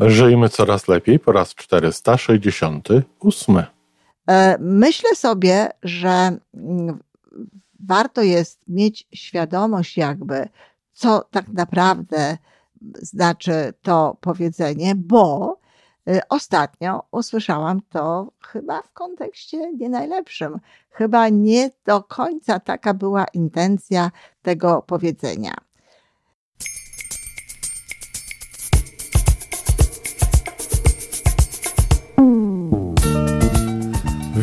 Żyjmy coraz lepiej po raz 468. E, myślę sobie, że mm, warto jest mieć świadomość, jakby, co tak naprawdę znaczy to powiedzenie, bo y, ostatnio usłyszałam to chyba w kontekście nie najlepszym. Chyba nie do końca taka była intencja tego powiedzenia.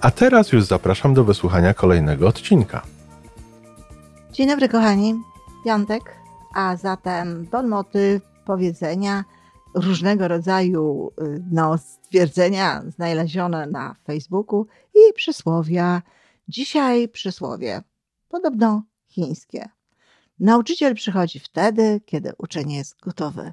a teraz już zapraszam do wysłuchania kolejnego odcinka. Dzień dobry, kochani. Piątek, a zatem bon powiedzenia, różnego rodzaju y, no, stwierdzenia znalezione na Facebooku i przysłowia. Dzisiaj przysłowie, podobno chińskie. Nauczyciel przychodzi wtedy, kiedy uczeń jest gotowy.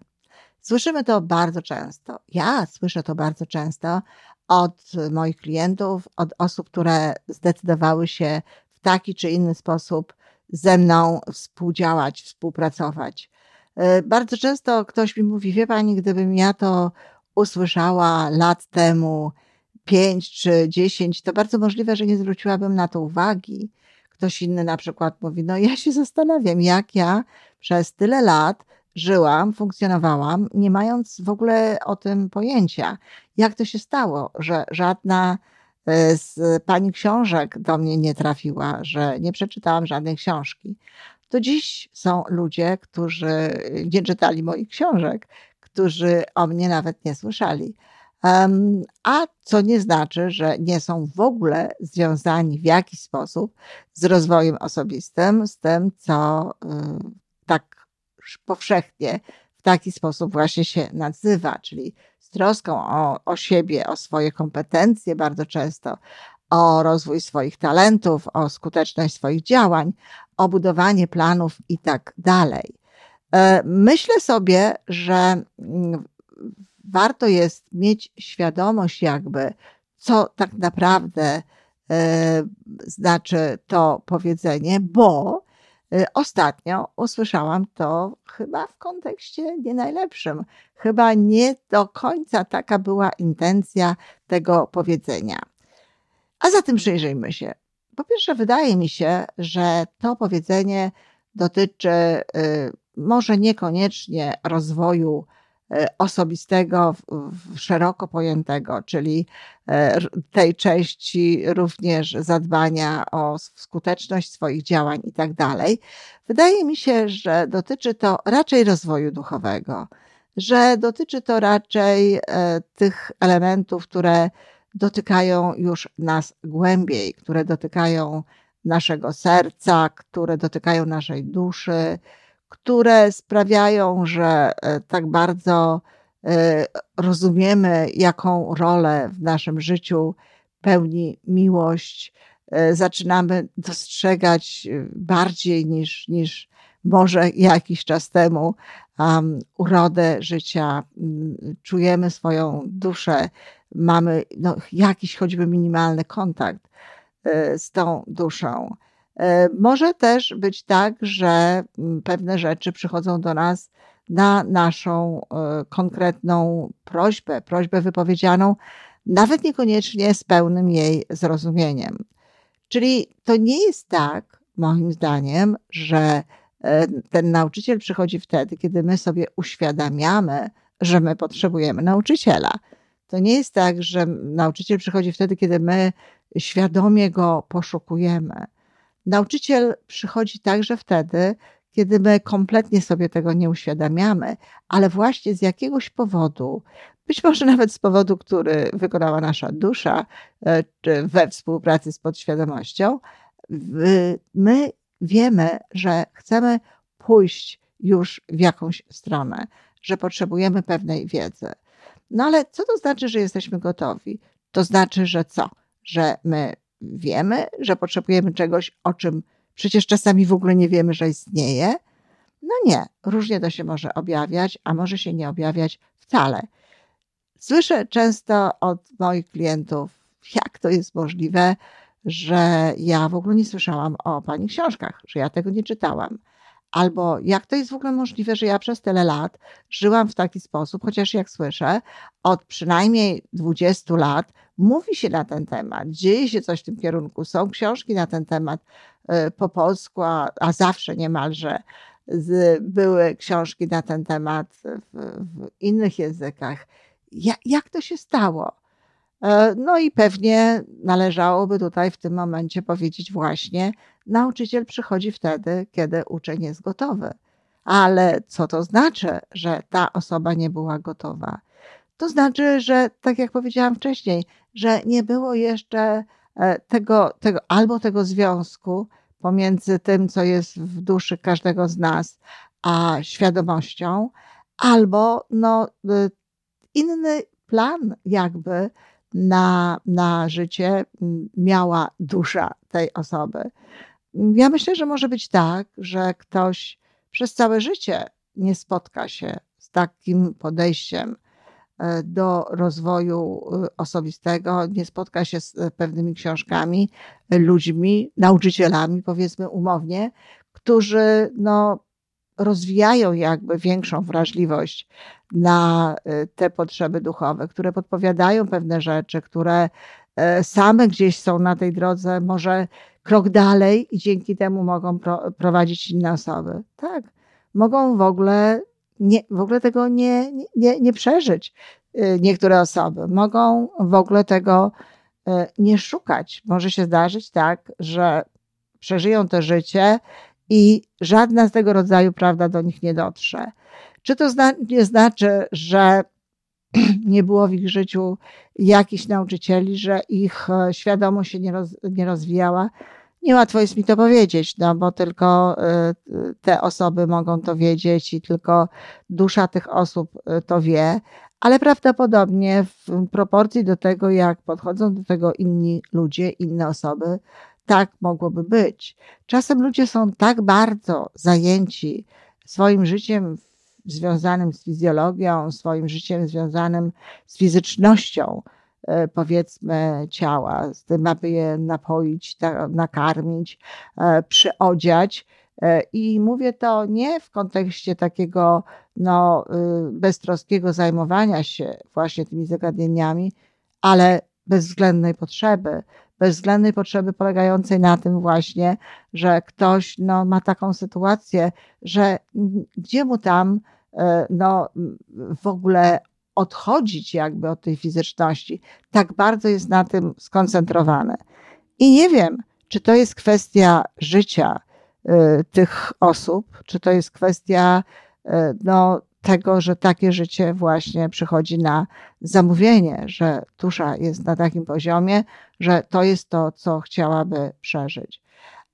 Słyszymy to bardzo często. Ja słyszę to bardzo często od moich klientów, od osób, które zdecydowały się w taki czy inny sposób ze mną współdziałać, współpracować. E, bardzo często ktoś mi mówi, wie pani, gdybym ja to usłyszała lat temu, pięć czy dziesięć, to bardzo możliwe, że nie zwróciłabym na to uwagi. Ktoś inny na przykład mówi, no ja się zastanawiam, jak ja przez tyle lat żyłam, funkcjonowałam, nie mając w ogóle o tym pojęcia. Jak to się stało, że żadna e, z pani książek do mnie nie trafiła, że nie przeczytałam żadnej książki. To dziś są ludzie, którzy nie czytali moich książek, którzy o mnie nawet nie słyszeli. A co nie znaczy, że nie są w ogóle związani w jakiś sposób z rozwojem osobistym, z tym, co y, tak powszechnie w taki sposób właśnie się nazywa, czyli z troską o, o siebie, o swoje kompetencje bardzo często, o rozwój swoich talentów, o skuteczność swoich działań, o budowanie planów i tak dalej. E, myślę sobie, że mm, warto jest mieć świadomość, jakby, co tak naprawdę e, znaczy to powiedzenie, bo ostatnio usłyszałam to chyba w kontekście nie najlepszym. Chyba nie do końca taka była intencja tego powiedzenia. A zatem przyjrzyjmy się. Po pierwsze, wydaje mi się, że to powiedzenie dotyczy y, może niekoniecznie rozwoju osobistego, szeroko pojętego, czyli e, tej części również zadbania o skuteczność swoich działań i tak dalej. Wydaje mi się, że dotyczy to raczej rozwoju duchowego, że dotyczy to raczej e, tych elementów, które dotykają już nas głębiej, które dotykają naszego serca, które dotykają naszej duszy, które sprawiają, że e, tak bardzo e, rozumiemy, jaką rolę w naszym życiu pełni miłość. E, zaczynamy dostrzegać bardziej niż, niż może jakiś czas temu um, urodę życia. Mm, czujemy swoją duszę, mamy no, jakiś choćby minimalny kontakt z tą duszą. E, może też być tak, że mm, pewne rzeczy przychodzą do nas na naszą e, konkretną prośbę, prośbę wypowiedzianą, nawet niekoniecznie z pełnym jej zrozumieniem. Czyli to nie jest tak, moim zdaniem, że e, ten nauczyciel przychodzi wtedy, kiedy my sobie uświadamiamy, że my potrzebujemy nauczyciela. To nie jest tak, że nauczyciel przychodzi wtedy, kiedy my świadomie go poszukujemy. Nauczyciel przychodzi także wtedy, kiedy my kompletnie sobie tego nie uświadamiamy, ale właśnie z jakiegoś powodu, być może nawet z powodu, który wykonała nasza dusza, e, czy we współpracy z podświadomością, my wiemy, że chcemy pójść już w jakąś stronę, że potrzebujemy pewnej wiedzy. No ale co to znaczy, że jesteśmy gotowi? To znaczy, że co? Że my wiemy, że potrzebujemy czegoś, o czym przecież czasami w ogóle nie wiemy, że istnieje. No nie, różnie to się może objawiać, a może się nie objawiać wcale. Słyszę często od moich klientów, jak to jest możliwe, że ja w ogóle nie słyszałam o Pani książkach, że ja tego nie czytałam. Albo jak to jest w ogóle możliwe, że ja przez tyle lat żyłam w taki sposób, chociaż jak słyszę, od przynajmniej 20 lat mówi się na ten temat, dzieje się coś w tym kierunku, są książki na ten temat y, po polsku, a, a zawsze niemalże z, były książki na ten temat w, w innych językach. Ja, jak to się stało? E, no i pewnie należałoby tutaj w tym momencie powiedzieć właśnie, nauczyciel przychodzi wtedy, kiedy uczeń jest gotowy. Ale co to znaczy, że ta osoba nie była gotowa? To znaczy, że tak jak powiedziałam wcześniej, że nie było jeszcze e, tego, tego albo tego związku pomiędzy tym, co jest w duszy każdego z nas, a świadomością, albo no, y, inny plan, jakby na, na życie miała dusza tej osoby. Ja myślę, że może być tak, że ktoś przez całe życie nie spotka się z takim podejściem do rozwoju e, osobistego, nie spotka się z e, pewnymi książkami, ludźmi, nauczycielami, powiedzmy umownie, którzy no, rozwijają jakby większą wrażliwość na te potrzeby duchowe, które podpowiadają pewne rzeczy, które e, same gdzieś są na tej drodze, może krok dalej i dzięki temu mogą pro, prowadzić inne osoby. Tak, mogą w ogóle, nie, w ogóle tego nie, nie, nie przeżyć y, niektóre osoby. Mogą w ogóle tego y, nie szukać. Może się zdarzyć tak, że przeżyją to życie i żadna z tego rodzaju prawda do nich nie dotrze. Czy to zna, nie znaczy, że nie było w ich życiu jakichś nauczycieli, że ich e, świadomość się nie, roz, nie rozwijała? Niełatwo jest mi to powiedzieć, no bo tylko e, te osoby mogą to wiedzieć i tylko dusza tych osób e, to wie, ale prawdopodobnie w proporcji do tego, jak podchodzą do tego inni ludzie, inne osoby, tak mogłoby być. Czasem ludzie są tak bardzo zajęci swoim życiem związanym z fizjologią, swoim życiem związanym z fizycznością, powiedzmy, ciała, z tym, aby je napoić, nakarmić, e, przyodziać. E, I mówię to nie w kontekście takiego no, y, beztroskiego zajmowania się właśnie tymi zagadnieniami, ale bezwzględnej potrzeby, bezwzględnej potrzeby polegającej na tym właśnie, że ktoś no, ma taką sytuację, że gdzie mu tam e, no, w ogóle odchodzić jakby od tej fizyczności, tak bardzo jest na tym skoncentrowany. I nie wiem, czy to jest kwestia życia y, tych osób, czy to jest kwestia y, no, tego, że takie życie właśnie przychodzi na zamówienie, że dusza jest na takim poziomie, że to jest to, co chciałaby przeżyć.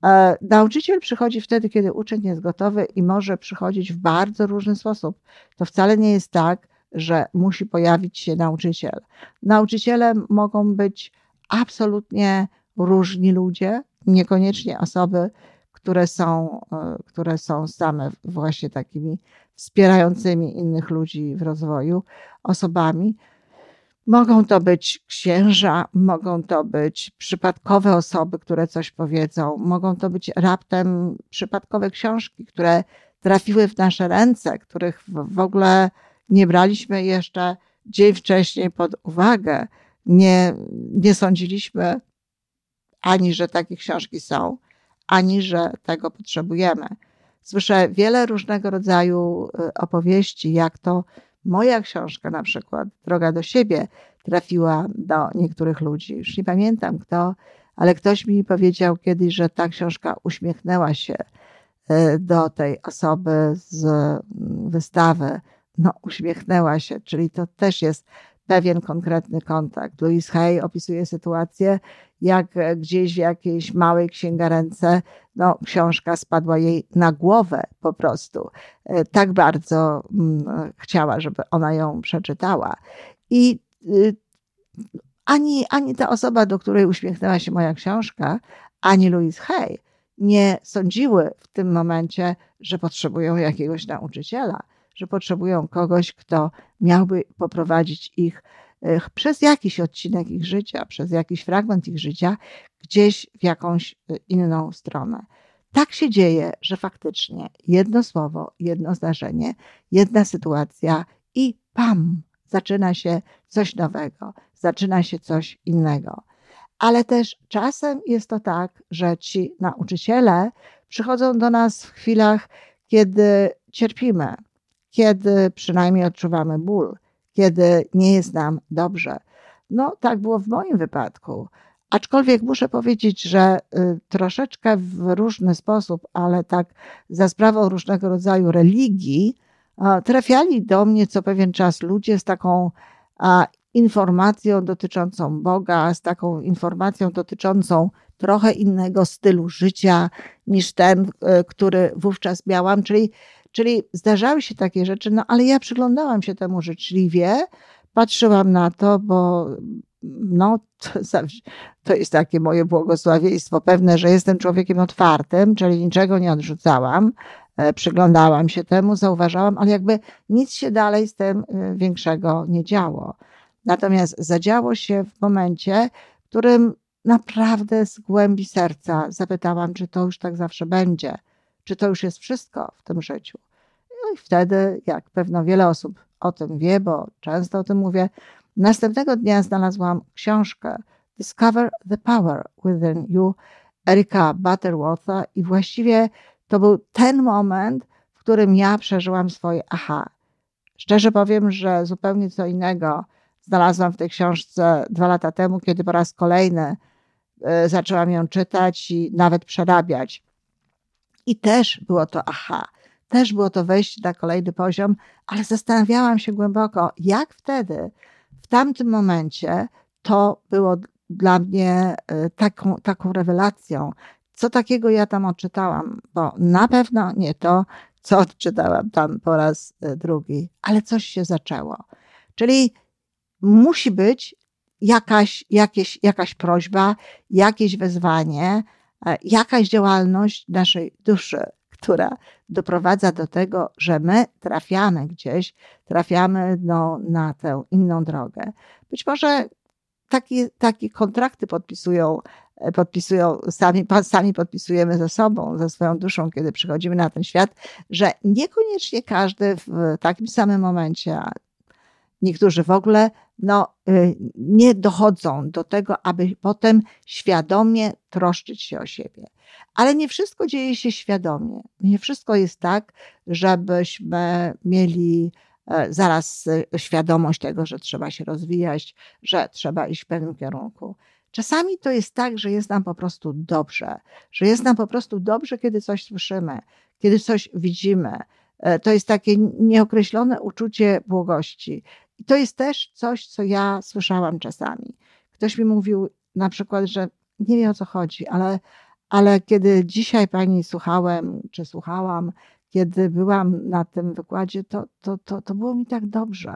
E, nauczyciel przychodzi wtedy, kiedy uczeń jest gotowy i może przychodzić w bardzo różny sposób. To wcale nie jest tak, że musi pojawić się nauczyciel. Nauczyciele mogą być absolutnie różni ludzie, niekoniecznie osoby, które są, e, które są same właśnie takimi wspierającymi innych ludzi w rozwoju osobami. Mogą to być księża, mogą to być przypadkowe osoby, które coś powiedzą, mogą to być raptem przypadkowe książki, które trafiły w nasze ręce, których w ogóle nie braliśmy jeszcze dzień wcześniej pod uwagę. Nie, nie sądziliśmy ani, że takie książki są, ani że tego potrzebujemy. Słyszę wiele różnego rodzaju y, opowieści, jak to moja książka, na przykład Droga do siebie, trafiła do niektórych ludzi. Już nie pamiętam kto, ale ktoś mi powiedział kiedyś, że ta książka uśmiechnęła się y, do tej osoby z mm, wystawy. No, uśmiechnęła się, czyli to też jest pewien konkretny kontakt. Louis Hay opisuje sytuację, jak gdzieś w jakiejś małej księgarence no, książka spadła jej na głowę po prostu. E, tak bardzo mm, chciała, żeby ona ją przeczytała. I y, ani, ani ta osoba, do której uśmiechnęła się moja książka, ani Louise Hay nie sądziły w tym momencie, że potrzebują jakiegoś nauczyciela, że potrzebują kogoś, kto miałby poprowadzić ich przez jakiś odcinek ich życia, przez jakiś fragment ich życia, gdzieś w jakąś y, inną stronę. Tak się dzieje, że faktycznie jedno słowo, jedno zdarzenie, jedna sytuacja i pam, zaczyna się coś nowego, zaczyna się coś innego. Ale też czasem jest to tak, że ci nauczyciele przychodzą do nas w chwilach, kiedy cierpimy, kiedy przynajmniej odczuwamy ból, kiedy nie jest nam dobrze. No, tak było w moim wypadku. Aczkolwiek muszę powiedzieć, że y, troszeczkę w różny sposób, ale tak za sprawą różnego rodzaju religii, trafiali do mnie co pewien czas ludzie z taką informacją dotyczącą Boga, z taką informacją dotyczącą trochę innego stylu życia niż ten, y, który wówczas miałam, czyli, czyli zdarzały się takie rzeczy, no ale ja przyglądałam się temu życzliwie, patrzyłam na to, bo no, to, to jest takie moje błogosławieństwo pewne, że jestem człowiekiem otwartym, czyli niczego nie odrzucałam, e, przyglądałam się temu, zauważałam, ale jakby nic się dalej z tym e, większego nie działo. Natomiast zadziało się w momencie, w którym naprawdę z głębi serca zapytałam, czy to już tak zawsze będzie, czy to już jest wszystko w tym życiu. No i wtedy, jak pewno wiele osób o tym wie, bo często o tym mówię, Następnego dnia znalazłam książkę Discover the Power Within You Erika Butterwortha i właściwie to był ten moment, w którym ja przeżyłam swoje aha. Szczerze powiem, że zupełnie co innego znalazłam w tej książce dwa lata temu, kiedy po raz kolejny e, zaczęłam ją czytać i nawet przerabiać. I też było to aha. Też było to wejście na kolejny poziom, ale zastanawiałam się głęboko, jak wtedy tamtym momencie to było dla mnie e, taką, taką rewelacją. Co takiego ja tam odczytałam, bo na pewno nie to, co odczytałam tam po raz e, drugi, ale coś się zaczęło. Czyli musi być jakaś, jakieś, jakaś prośba, jakieś wezwanie, jakaś działalność naszej duszy, która doprowadza do tego, że my trafiamy gdzieś, trafiamy no, na tę inną drogę. Być może takie, takie kontrakty podpisują, podpisują sami, sami podpisujemy ze sobą, ze swoją duszą, kiedy przychodzimy na ten świat, że niekoniecznie każdy w takim samym momencie, niektórzy w ogóle no, y, nie dochodzą do tego, aby potem świadomie troszczyć się o siebie. Ale nie wszystko dzieje się świadomie. Nie wszystko jest tak, żebyśmy mieli e, zaraz e, świadomość tego, że trzeba się rozwijać, że trzeba iść w pewnym kierunku. Czasami to jest tak, że jest nam po prostu dobrze, że jest nam po prostu dobrze, kiedy coś słyszymy, kiedy coś widzimy. E, to jest takie nieokreślone uczucie błogości. I to jest też coś, co ja słyszałam czasami. Ktoś mi mówił na przykład, że nie wie o co chodzi, ale, ale kiedy dzisiaj pani słuchałem, czy słuchałam, kiedy byłam na tym wykładzie, to, to, to, to było mi tak dobrze.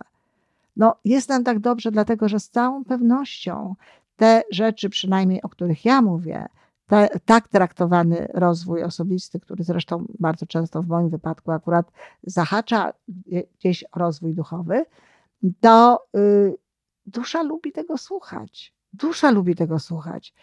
No, jest nam tak dobrze, dlatego że z całą pewnością te rzeczy, przynajmniej o których ja mówię, te, tak traktowany rozwój osobisty, który zresztą bardzo często w moim wypadku akurat zahacza gdzieś rozwój duchowy, to y, dusza lubi tego słuchać. Dusza lubi tego słuchać.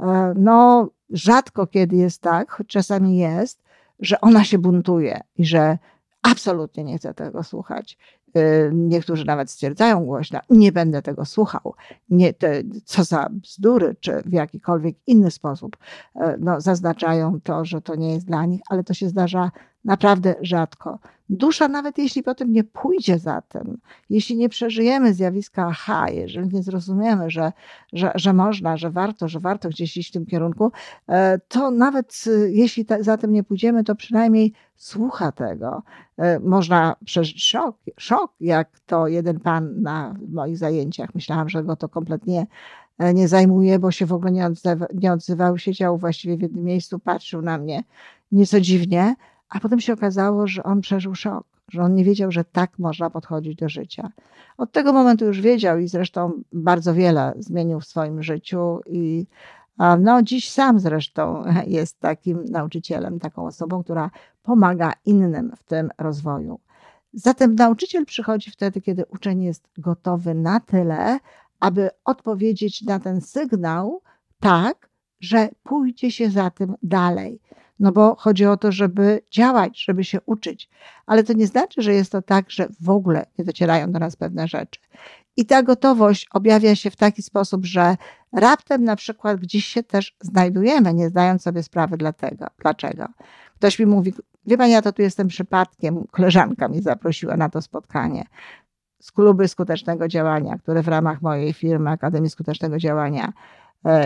E, no, rzadko kiedy jest tak, choć czasami jest, że ona się buntuje i że absolutnie nie chce tego słuchać. Y, niektórzy nawet stwierdzają głośno, nie będę tego słuchał, nie, te, co za bzdury, czy w jakikolwiek inny sposób e, no, zaznaczają to, że to nie jest dla nich, ale to się zdarza naprawdę rzadko. Dusza, nawet jeśli potem nie pójdzie za tym, jeśli nie przeżyjemy zjawiska aha, jeżeli nie zrozumiemy, że, że, że można, że warto, że warto gdzieś iść w tym kierunku, e, to nawet e, jeśli za tym nie pójdziemy, to przynajmniej słucha tego. E, można przeżyć szok, szok, jak to jeden pan na moich zajęciach. Myślałam, że go to kompletnie nie zajmuje, bo się w ogóle nie, odzywa, nie odzywał, siedział właściwie w jednym miejscu, patrzył na mnie nieco dziwnie, a potem się okazało, że on przeżył szok, że on nie wiedział, że tak można podchodzić do życia. Od tego momentu już wiedział i zresztą bardzo wiele zmienił w swoim życiu i no, dziś sam zresztą jest takim nauczycielem, taką osobą, która pomaga innym w tym rozwoju. Zatem nauczyciel przychodzi wtedy, kiedy uczeń jest gotowy na tyle, aby odpowiedzieć na ten sygnał tak, że pójdzie się za tym dalej. No bo chodzi o to, żeby działać, żeby się uczyć. Ale to nie znaczy, że jest to tak, że w ogóle nie docierają do nas pewne rzeczy. I ta gotowość objawia się w taki sposób, że raptem na przykład gdzieś się też znajdujemy, nie zdając sobie sprawy dlatego, dlaczego. Ktoś mi mówi, wie pani, ja to tu jestem przypadkiem, koleżanka mnie zaprosiła na to spotkanie z kluby skutecznego działania, które w ramach mojej firmy Akademii Skutecznego Działania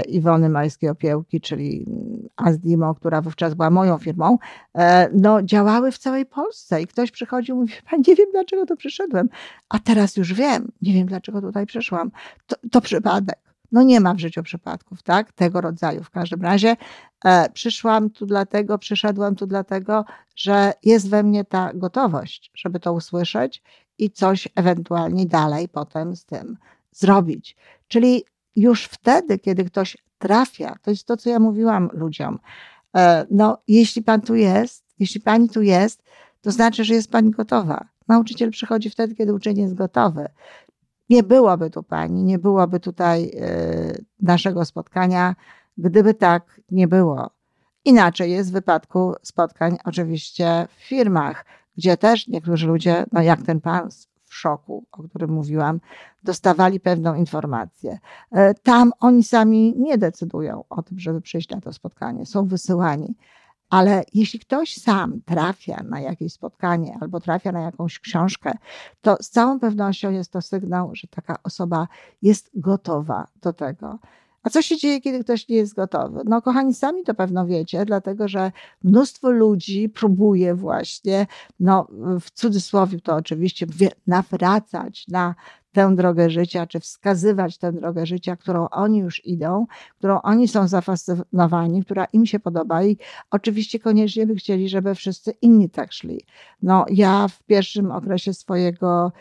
Iwony Majskiej-Opiełki, czyli Azdimo, która wówczas była moją firmą, e, no, działały w całej Polsce. I ktoś przychodził i mówi, nie wiem, dlaczego tu przyszedłem, a teraz już wiem, nie wiem, dlaczego tutaj przyszłam. To, to przypadek. No nie ma w życiu przypadków, tak? Tego rodzaju. W każdym razie e, przyszłam tu dlatego, przyszedłem tu dlatego, że jest we mnie ta gotowość, żeby to usłyszeć i coś ewentualnie dalej potem z tym zrobić. Czyli już wtedy, kiedy ktoś trafia, to jest to, co ja mówiłam ludziom, e, no jeśli pan tu jest, jeśli pani tu jest, to znaczy, że jest pani gotowa. Nauczyciel przychodzi wtedy, kiedy uczeń jest gotowy. Nie byłoby tu pani, nie byłoby tutaj e, naszego spotkania, gdyby tak nie było. Inaczej jest w wypadku spotkań oczywiście w firmach, gdzie też niektórzy ludzie, no jak ten pan w szoku, o którym mówiłam, dostawali pewną informację. E, tam oni sami nie decydują o tym, żeby przyjść na to spotkanie, są wysyłani. Ale jeśli ktoś sam trafia na jakieś spotkanie albo trafia na jakąś książkę, to z całą pewnością jest to sygnał, że taka osoba jest gotowa do tego. A co się dzieje, kiedy ktoś nie jest gotowy? No, kochani, sami to pewno wiecie, dlatego że mnóstwo ludzi próbuje właśnie, no, w cudzysłowie to oczywiście, nawracać na tę drogę życia, czy wskazywać tę drogę życia, którą oni już idą, którą oni są zafascynowani, która im się podoba i oczywiście koniecznie by chcieli, żeby wszyscy inni tak szli. No, ja w pierwszym okresie swojego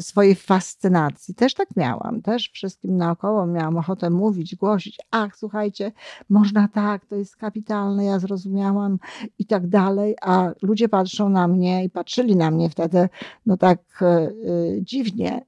swojej fascynacji. Też tak miałam, też wszystkim naokoło miałam ochotę mówić, głosić, ach, słuchajcie, można tak, to jest kapitalne, ja zrozumiałam i tak dalej, a ludzie patrzą na mnie i patrzyli na mnie wtedy, no tak e, dziwnie,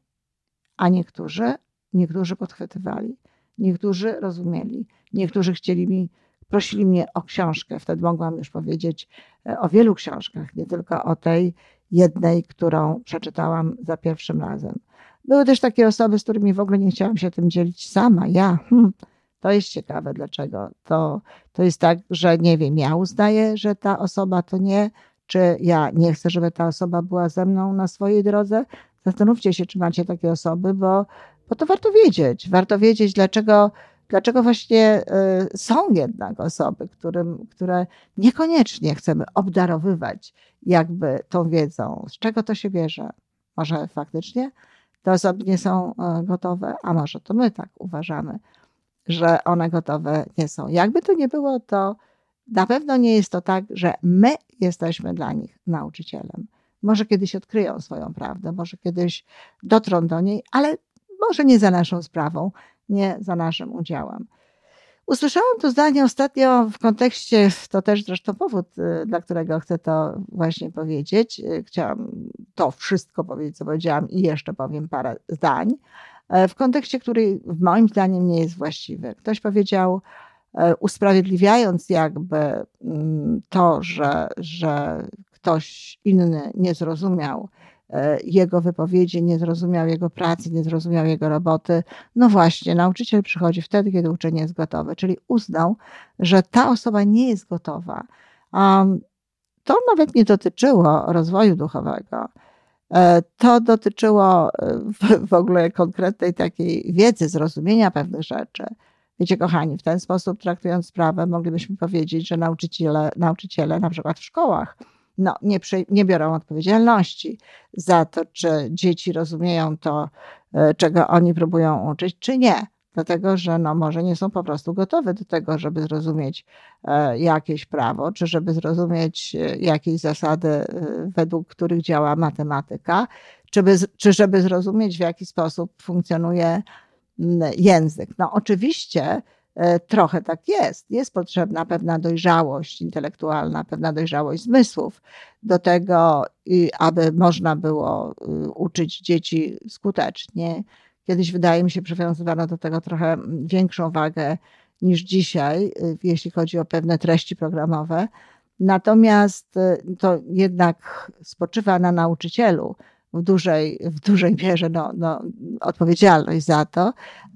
a niektórzy, niektórzy podchwytywali, niektórzy rozumieli, niektórzy chcieli mi prosili mnie o książkę. Wtedy mogłam już powiedzieć e, o wielu książkach, nie tylko o tej jednej, którą przeczytałam za pierwszym razem. Były też takie osoby, z którymi w ogóle nie chciałam się tym dzielić sama. Ja, hmm, to jest ciekawe, dlaczego. To, to jest tak, że nie wiem, ja uznaję, że ta osoba to nie, czy ja nie chcę, żeby ta osoba była ze mną na swojej drodze. Zastanówcie się, czy macie takie osoby, bo, bo to warto wiedzieć. Warto wiedzieć, dlaczego Dlaczego właśnie y, są jednak osoby, którym, które niekoniecznie chcemy obdarowywać jakby tą wiedzą? Z czego to się bierze? Może faktycznie te osoby nie są y, gotowe, a może to my tak uważamy, że one gotowe nie są. Jakby to nie było, to na pewno nie jest to tak, że my jesteśmy dla nich nauczycielem. Może kiedyś odkryją swoją prawdę, może kiedyś dotrą do niej, ale może nie za naszą sprawą nie za naszym udziałem. Usłyszałam to zdanie ostatnio w kontekście, to też zresztą powód, y, dla którego chcę to właśnie powiedzieć. Y, chciałam to wszystko powiedzieć, co powiedziałam i jeszcze powiem parę zdań, e, w kontekście, który moim zdaniem nie jest właściwy. Ktoś powiedział, e, usprawiedliwiając jakby mm, to, że, że ktoś inny nie zrozumiał jego wypowiedzi, nie zrozumiał jego pracy, nie zrozumiał jego roboty. No właśnie, nauczyciel przychodzi wtedy, kiedy uczeń jest gotowy, czyli uznał, że ta osoba nie jest gotowa. To nawet nie dotyczyło rozwoju duchowego. E, to dotyczyło e, w ogóle konkretnej takiej wiedzy, zrozumienia pewnych rzeczy. Wiecie, kochani, w ten sposób traktując sprawę, moglibyśmy powiedzieć, że nauczyciele, nauczyciele na przykład w szkołach, no, nie, nie biorą odpowiedzialności za to, czy dzieci rozumieją to, e, czego oni próbują uczyć, czy nie. dlatego że no, może nie są po prostu gotowe do tego, żeby zrozumieć e, jakieś prawo, czy żeby zrozumieć e, jakieś zasady, według których działa matematyka, czy, by, czy żeby zrozumieć, w jaki sposób funkcjonuje język. No, oczywiście trochę tak jest. Jest potrzebna pewna dojrzałość intelektualna, pewna dojrzałość zmysłów do tego, aby można było uczyć dzieci skutecznie Kiedyś wydaje mi się, przywiązywano do tego trochę większą wagę niż dzisiaj, y, jeśli chodzi o pewne treści programowe. Natomiast y, to jednak spoczywa na nauczycielu w dużej, w dużej mierze no, no, odpowiedzialność za to,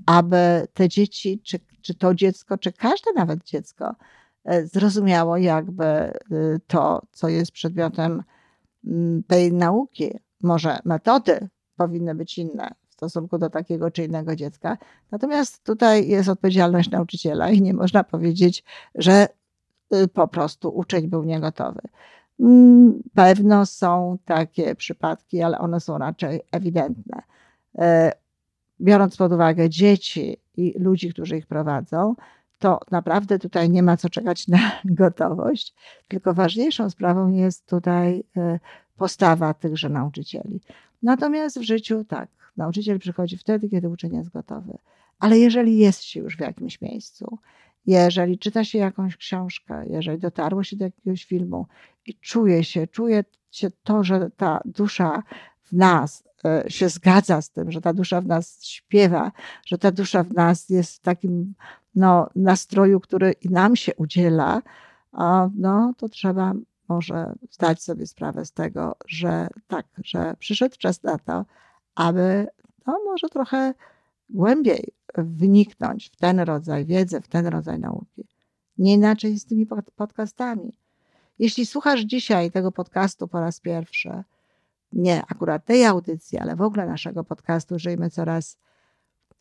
aby te dzieci, czy, czy to dziecko, czy każde nawet dziecko y, zrozumiało jakby to, co jest przedmiotem tej nauki. Może metody powinny być inne, stosunku do takiego czy innego dziecka. Natomiast tutaj jest odpowiedzialność nauczyciela i nie można powiedzieć, że y, po prostu uczeń był niegotowy. Mm, pewno są takie przypadki, ale one są raczej ewidentne. E, biorąc pod uwagę dzieci i ludzi, którzy ich prowadzą, to naprawdę tutaj nie ma co czekać na gotowość, tylko ważniejszą sprawą jest tutaj e, postawa tychże nauczycieli. Natomiast w życiu tak, Nauczyciel przychodzi wtedy, kiedy uczeń jest gotowy. Ale jeżeli jest się już w jakimś miejscu, jeżeli czyta się jakąś książkę, jeżeli dotarło się do jakiegoś filmu i czuje się, czuje się to, że ta dusza w nas e, się zgadza z tym, że ta dusza w nas śpiewa, że ta dusza w nas jest w takim no, nastroju, który i nam się udziela, no to trzeba może zdać sobie sprawę z tego, że tak, że przyszedł czas na to, aby no, może trochę głębiej wniknąć w ten rodzaj wiedzy, w ten rodzaj nauki. Nie inaczej z tymi podcastami. Jeśli słuchasz dzisiaj tego podcastu po raz pierwszy, nie akurat tej audycji, ale w ogóle naszego podcastu Żyjmy Coraz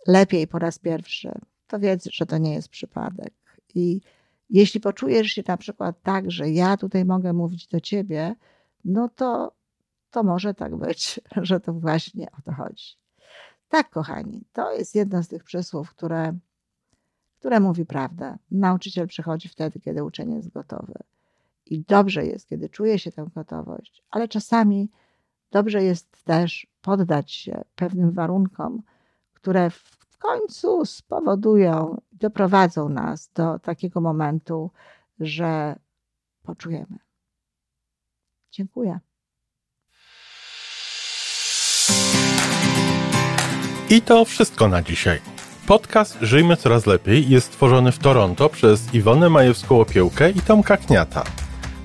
Lepiej po raz pierwszy, to wiedz, że to nie jest przypadek. I jeśli poczujesz się na przykład tak, że ja tutaj mogę mówić do ciebie, no to to może tak być, że to właśnie o to chodzi. Tak, kochani, to jest jedno z tych przysłów, które, które mówi prawdę. Nauczyciel przychodzi wtedy, kiedy uczeń jest gotowy. I dobrze jest, kiedy czuje się tę gotowość, ale czasami dobrze jest też poddać się pewnym warunkom, które w końcu spowodują, doprowadzą nas do takiego momentu, że poczujemy. Dziękuję. I to wszystko na dzisiaj. Podcast Żyjmy Coraz Lepiej jest tworzony w Toronto przez Iwonę Majewską-Opiełkę i Tomka Kniata.